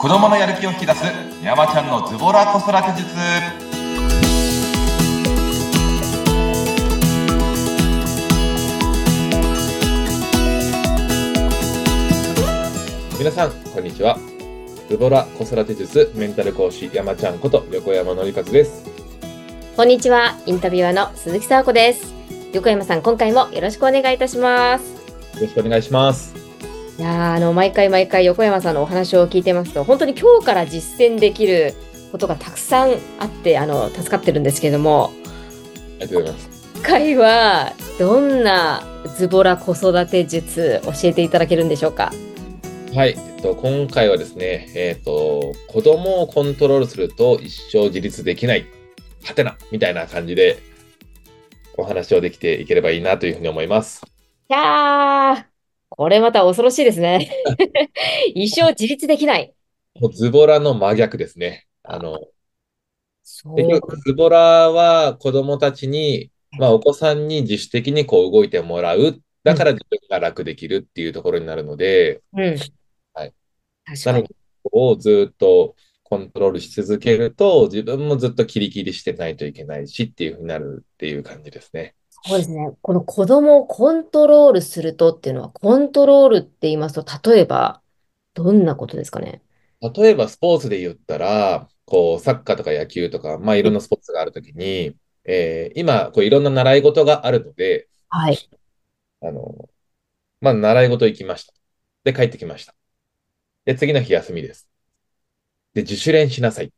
子供のやる気を引き出す山ちゃんのズボラ子育て術皆さん、こんにちは。ズボラ子育て術メンタル講師山ちゃんこと横山のりかずです。こんにちは、インタビュアーの鈴木沙子です。横山さん、今回もよろしくお願いいたします。よろしくお願いします。いやーあの毎回毎回横山さんのお話を聞いてますと、本当に今日から実践できることがたくさんあって、あの助かってるんですけれども、ありがとうございます。今回はどんなズボラ子育て術教えていただけるんでしょうか？はい、えっと、今回はですね、えっと、子供をコントロールすると一生自立できない、はてな、みたいな感じでお話をできていければいいなというふうに思います。いやー、これまた恐ろしいですね。一生自立できない。もうズボラの真逆ですね。あの、ズボラは子供たちに、まあ、お子さんに自主的にこう動いてもらう。だから自分が楽できるっていうところになるので、うん。はい。確かにをずっとコントロールし続けると、自分もずっとキリキリしてないといけないしっていうふうになるっていう感じですね。そうですね。この子供をコントロールするとっていうのは、コントロールって言いますと、例えば、どんなことですかね？例えばスポーツで言ったら、こう、サッカーとか野球とか、まあいろんなスポーツがあるときに、えー今、こういろんな習い事があるので、はい。あの、まあ習い事行きました。で、帰ってきました。で、次の日休みです。で、自主練しなさい。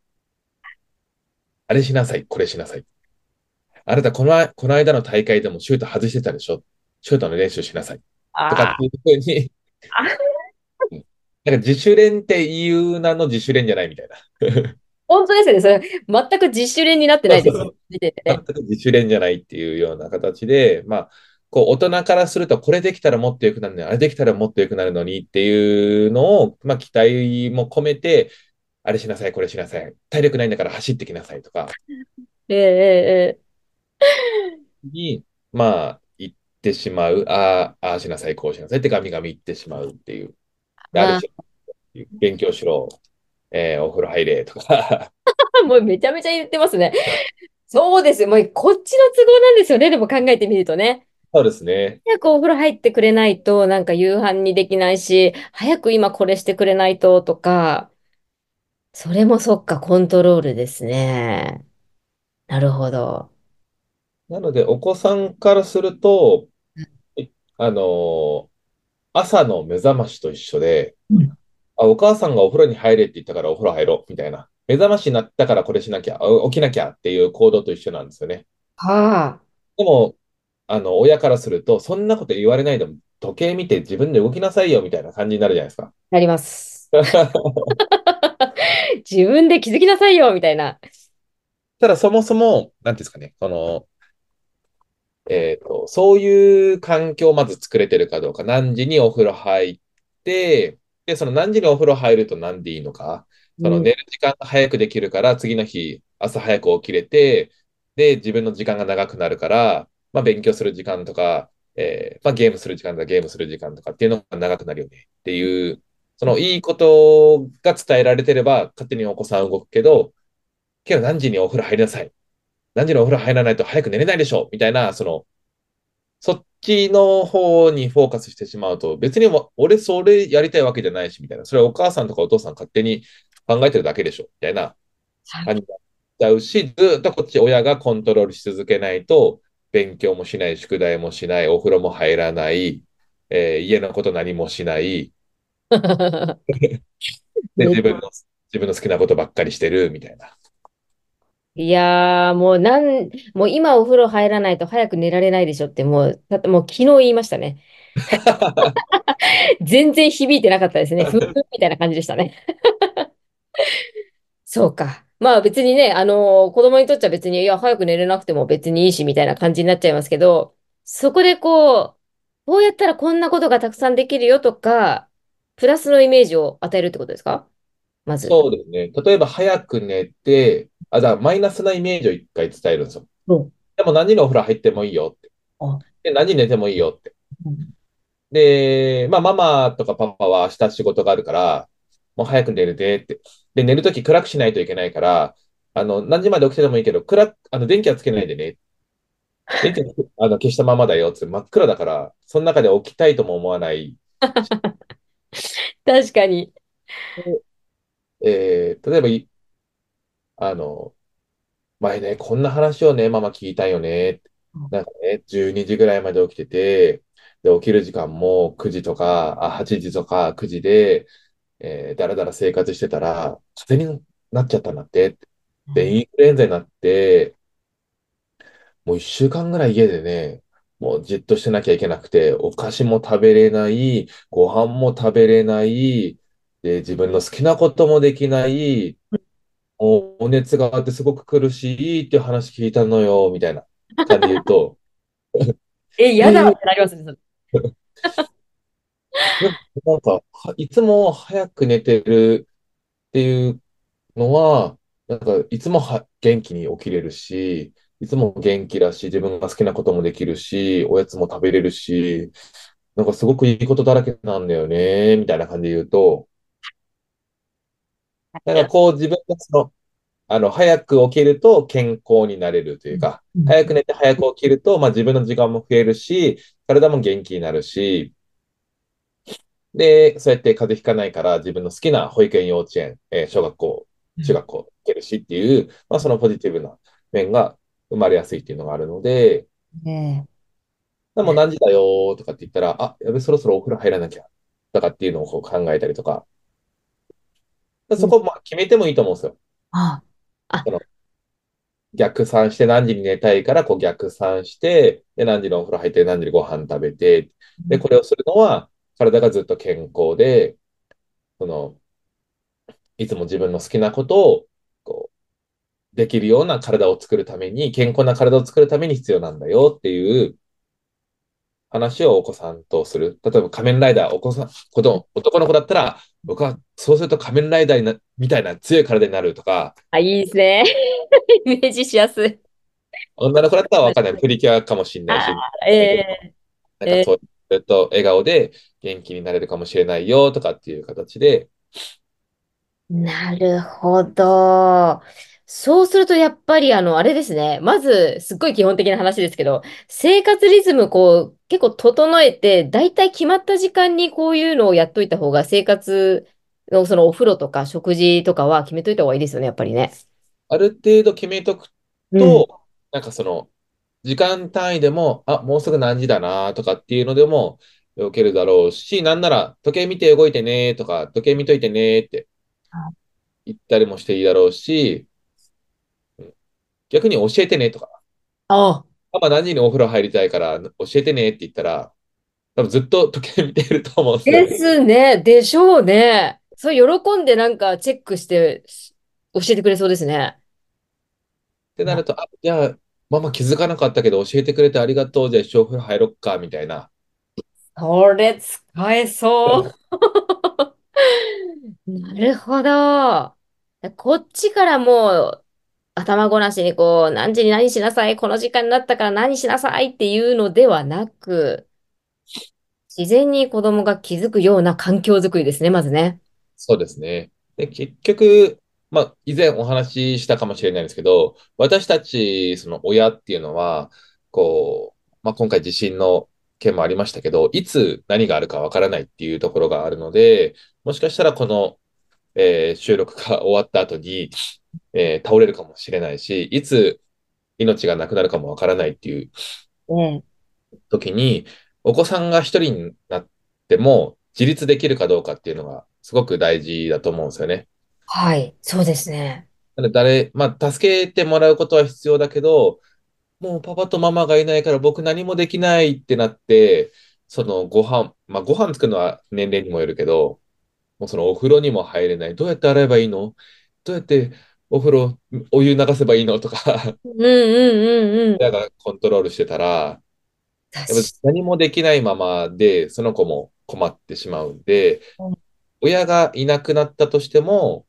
あれしなさい、これしなさい。あなた、この、この間の大会でもシュート外してたでしょ？シュートの練習しなさい。とかあっていうふうに、うんなんか自主練っていう名の自主練じゃないみたいな。本当ですよね。それ、全く自主練になってないです全ね。く自主練じゃないっていうような形で、まあ、こう、大人からすると、これできたらもっと良くなるのに、あれできたらもっと良くなるのにっていうのを、まあ、期待も込めて、あれしなさい、これしなさい。体力ないんだから走ってきなさいとか、ええええに、まあ、言ってしまう。ああ、ああしなさい、こうしなさいってガミガミ言ってしまうっていう。であれし勉強しろ、えーお風呂入れとか。え えもうめちゃめちゃ言ってますね。そうですよ。もうこっちの都合なんですよね。でも考えてみるとね。そうですね。早くお風呂入ってくれないと、なんか夕飯にできないし、早く今これしてくれないととか、それもそっか、コントロールですね。なるほど。なので、お子さんからすると、いあのー朝の目覚ましと一緒で、うんあ、お母さんがお風呂に入れって言ったからお風呂入ろう、みたいな。目覚ましになったからこれしなきゃ、あ起きなきゃっていう行動と一緒なんですよね。はあ。でも、あの、親からすると、そんなこと言われないでも、時計見て自分で動きなさいよ、みたいな感じになるじゃないですか。なります。自分で気づきなさいよ、みたいな。ただ、そもそも、なんていうんですかね、その、えっと、そういう環境をまず作れてるかどうか、何時にお風呂入って、で、その何時にお風呂入ると何でいいのか、そのうん。寝る時間が早くできるから、次の日、朝早く起きれて、で、自分の時間が長くなるから、まあ、勉強する時間とか、えーまあ、ゲームする時間とか、ゲームする時間とかっていうのが長くなるよね。っていう、そのいいことが伝えられてれば、勝手にお子さん動くけど、けど何時にお風呂入りなさい。何時にお風呂入らないと早く寝れないでしょみたいな、その、そっちの方にフォーカスしてしまうと、別にわ俺それやりたいわけじゃないし、みたいな。それはお母さんとかお父さん勝手に考えてるだけでしょみたいな感じになっちゃうし、ずっとこっち親がコントロールし続けないと、勉強もしない、宿題もしない、お風呂も入らない、えー家のこと何もしない、で、め自分の、自分の好きなことばっかりしてる、みたいな。いやー、もうなん、もう今お風呂入らないと早く寝られないでしょって、もう、だってもう昨日言いましたね。全然響いてなかったですね。ふんふんみたいな感じでしたね。そうか。まあ別にね、あのー子供にとっちゃ別に、いや、早く寝れなくても別にいいし、みたいな感じになっちゃいますけど、そこでこう、こうやったらこんなことがたくさんできるよとか、プラスのイメージを与えるってことですか？まず。そうですね。例えば早く寝て、あ、じゃあマイナスなイメージを一回伝えるんですよ。うんでも何時にお風呂入ってもいいよってあ。で、何時に寝てもいいよって。うんで、まあママとかパパは明日仕事があるから、もう早く寝るでって。で、寝るとき暗くしないといけないから、あの、何時まで起きててもいいけど、暗く、あの、電気はつけないでね。電気はあの消したままだよって真っ暗だから、その中で起きたいとも思わない。確かに。えー例えばい、あの、前ね、こんな話をね、ママ聞いたよね。なんかね、12時ぐらいまで起きてて、で、起きる時間も9時とか、あ、8時とか9時で、えーだらだら生活してたら、風邪になっちゃったんだって。で、インフルエンザになって、もう1週間ぐらい家でね、もうじっとしてなきゃいけなくて、お菓子も食べれない、ご飯も食べれない、で、自分の好きなこともできない、もう熱があってすごく苦しいっていう話聞いたのよ、みたいな感じで言うと、え、嫌だってなりますね。それ なんか、はいつも早く寝てるっていうのは、なんか、いつもは元気に起きれるし、いつも元気だし、自分が好きなこともできるし、おやつも食べれるし、なんかすごくいいことだらけなんだよね、みたいな感じで言うと、なんかこう自分がその、あの、早く起きると健康になれるというか、早く寝て早く起きると、まあ自分の時間も増えるし、体も元気になるし、で、そうやって風邪ひかないから自分の好きな保育園、幼稚園、えー小学校、中学校行けるしっていう、まあそのポジティブな面が生まれやすいっていうのがあるので、ねでもう何時だよーとかって言ったら、あ、やべ、そろそろお風呂入らなきゃ、とかっていうのをこう考えたりとか、そこ、まあ決めてもいいと思うんですよ。あ、逆算して何時に寝たいからこう逆算して、で、何時にお風呂入って何時にご飯食べて、で、これをするのは体がずっと健康で、その、いつも自分の好きなことを、できるような体を作るために、健康な体を作るために必要なんだよっていう話をお子さんとする。例えば仮面ライダー、お子さん、子供、男の子だったら、僕はそうすると仮面ライダーになみたいな強い体になるとか、あ、いいですね。イメージしやすい。女の子だったらわかんない。プリキュアかもしれないし、ええなんかそう、ずっと笑顔で元気になれるかもしれないよとかっていう形で、なるほど。そうすると、やっぱり、あの、あれですね。まず、すっごい基本的な話ですけど、生活リズム、こう、結構整えて、だいたい決まった時間にこういうのをやっといた方が、生活の、そのお風呂とか食事とかは決めといた方がいいですよね、やっぱりね。ある程度決めとくと、なんかその、時間単位でも、あ、もうすぐ何時だなとかっていうのでも、動けるだろうし、なんなら、時計見て動いてねとか、時計見といてねってはい言ったりもしていいだろうし、うん逆に教えてねとか、あ、パパ何時にお風呂入りたいから教えてねって言ったら、多分ずっと時計見てると思うんですよ。ですね。でしょうね。そう、喜んでなんかチェックして教えてくれそうですね。ってなると、あ、じゃあ、ママ気づかなかったけど教えてくれてありがとう。じゃあ一緒お風呂入ろっか、みたいな。それ使えそう。なるほど。こっちからもう頭ごなしにこう、何時に何しなさい、この時間になったから何しなさいっていうのではなく、自然に子供が気づくような環境づくりですね、まずね。そうですね。で、結局、まあ、以前お話ししたかもしれないんですけど、私たち、その親っていうのは、こう、まあ、今回地震の件もありましたけど、いつ何があるかわからないっていうところがあるので、もしかしたらこの、えー収録が終わった後に、えー倒れるかもしれないし、いつ命がなくなるかもわからないっていうね時に、お子さんが一人になっても自立できるかどうかっていうのがすごく大事だと思うんですよね。はい、そうですね。誰、まあ、助けてもらうことは必要だけど、もうパパとママがいないから僕何もできないってなって、そのご飯、まあ、ご飯作るのは年齢にもよるけど、もうそのお風呂にも入れない。どうやって洗えばいいの？どうやってお風呂、お湯流せばいいのとか、うんうんうんうん。親がコントロールしてたら、確やっぱ何もできないままで、その子も困ってしまうんでうん、親がいなくなったとしても、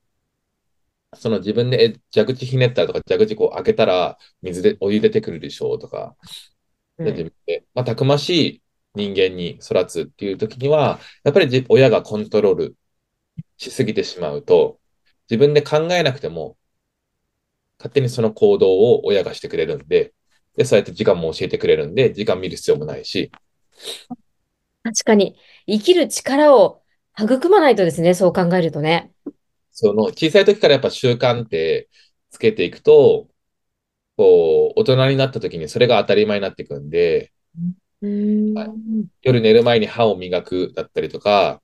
その自分でえ蛇口ひねったらとか、蛇口こう開けたら水で、お湯出てくるでしょうとか、うん。で自分で、まあ、たくましい人間に育つっていう時には、やっぱりじ親がコントロールしすぎてしまうと、自分で考えなくても、勝手にその行動を親がしてくれるんで、で、そうやって時間も教えてくれるんで、時間見る必要もないし、確かに、生きる力を育まないとですね、そう考えるとね。その小さい時からやっぱ習慣ってつけていくと、こう、大人になった時にそれが当たり前になっていくんで、ん。夜寝る前に歯を磨くだったりとか、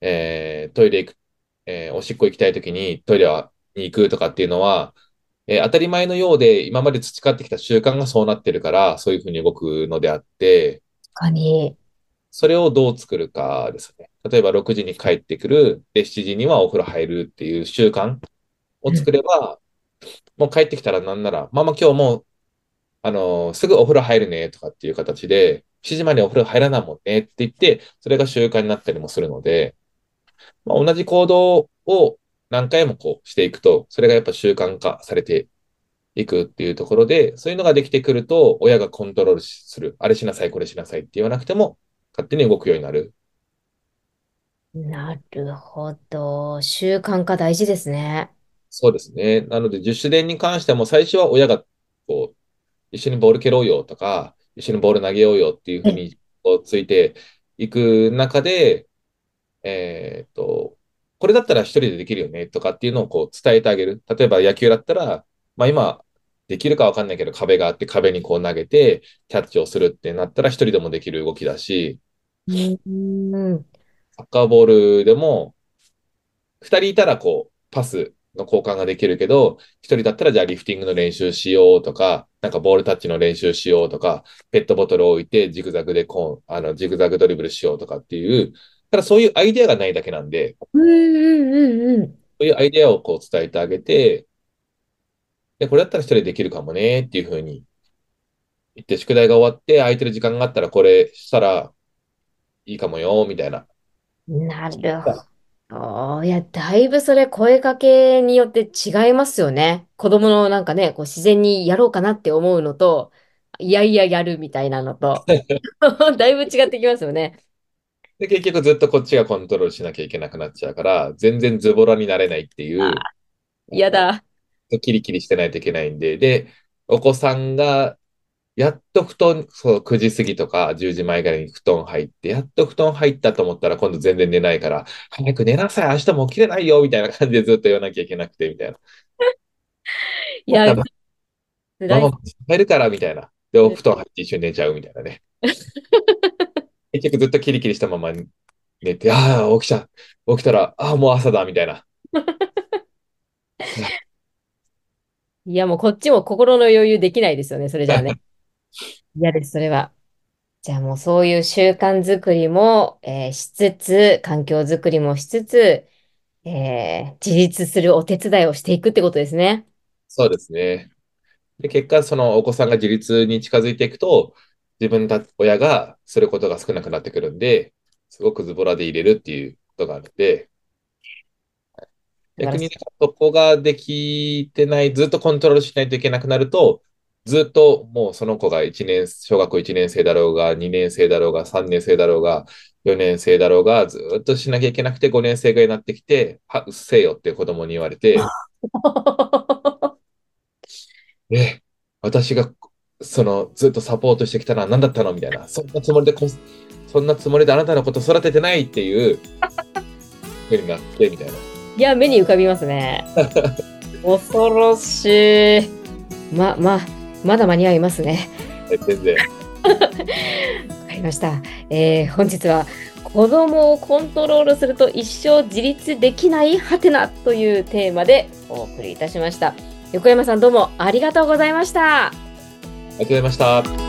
えートイレ行く、えーおしっこ行きたい時にトイレに行くとかっていうのは、えー当たり前のようで今まで培ってきた習慣がそうなってるから、そういうふうに動くのであって、確かに。それをどう作るかですね。例えば6時に帰ってくる、で、7時にはお風呂入るっていう習慣を作れば、もう帰ってきたらなんなら、ママ今日もう、あのーすぐお風呂入るねとかっていう形で、7時までお風呂入らないもんねって言って、それが習慣になったりもするので、まあ、同じ行動を何回もこうしていくと、それがやっぱ習慣化されていくっていうところで、そういうのができてくると、親がコントロールする。あれしなさい、これしなさいって言わなくても、勝手に動くようになる。なるほど。習慣化大事ですね。そうですね。なので、自主練に関しても、最初は親が、こう、一緒にボール蹴ろうよとか、一緒にボール投げようよっていうふうに、こう、ついていく中で、えーっと、これだったら一人でできるよねとかっていうのをこう伝えてあげる。例えば野球だったら、まあ今、できるかわかんないけど壁があって壁にこう投げてキャッチをするってなったら一人でもできる動きだし、うーん。サッカーボールでも、二人いたらこう、パスの交換ができるけど、一人だったらじゃあリフティングの練習しようとか、なんかボールタッチの練習しようとか、ペットボトルを置いてジグザグでこう、あの、ジグザグドリブルしようとかっていう、ただそういうアイデアがないだけなんで、うんうんうんうん。そういうアイデアをこう伝えてあげて、で、これだったら一人でできるかもねっていうふうに言って、宿題が終わって空いてる時間があったらこれしたらいいかもよ、みたいな。なるほど。いや、だいぶそれ声かけによって違いますよね。子供のなんかね、こう自然にやろうかなって思うのと、いやいややるみたいなのと、だいぶ違ってきますよね。で、結局ずっとこっちがコントロールしなきゃいけなくなっちゃうから、全然ズボラになれないっていう、やだ。キリキリしてないといけないんで、で、お子さんが、やっと布団、そう、9時過ぎとか10時前ぐらいに布団入って、やっと布団入ったと思ったら今度全然寝ないから、早く寝なさい、明日も起きれないよ、みたいな感じでずっと言わなきゃいけなくて、みたいな。いや、ママも寝るから、みたいな。で、お布団入って一緒に寝ちゃうみたいなね。結局ずっとキリキリしたまま寝て、ああ、起きちゃ、起きたら、ああ、もう朝だ、みたいな。いや、もうこっちも心の余裕できないですよね、それじゃあね。嫌です、それは。じゃあもうそういう習慣づくりも、えーしつつ、環境づくりもしつつ、えー自立するお手伝いをしていくってことですね。そうですね。で、結果、そのお子さんが自立に近づいていくと、自分たち親がすることが少なくなってくるんで、すごくズボラで入れるっていうことがあるんで、逆にねそこができてない、ずっとコントロールしないといけなくなると、ずっともうその子が1年、小学校1年生だろうが、2年生だろうが、3年生だろうが、4年生だろうが、ずっとしなきゃいけなくて5年生ぐらいになってきて、は、うっせえよって子供に言われて、え、私が、その、ずっとサポートしてきたのは何だったのみたいな。そんなつもりでこ、そんなつもりであなたのこと育ててないっていう、ふうになって、みたいな。いや、目に浮かびますね。恐ろしい。ま、ま、まだ間に合いますね。全然。わかりました。えー本日は子供をコントロールすると一生自立できないハテナというテーマでお送りいたしました。横山さんどうもありがとうございました。ありがとうございました。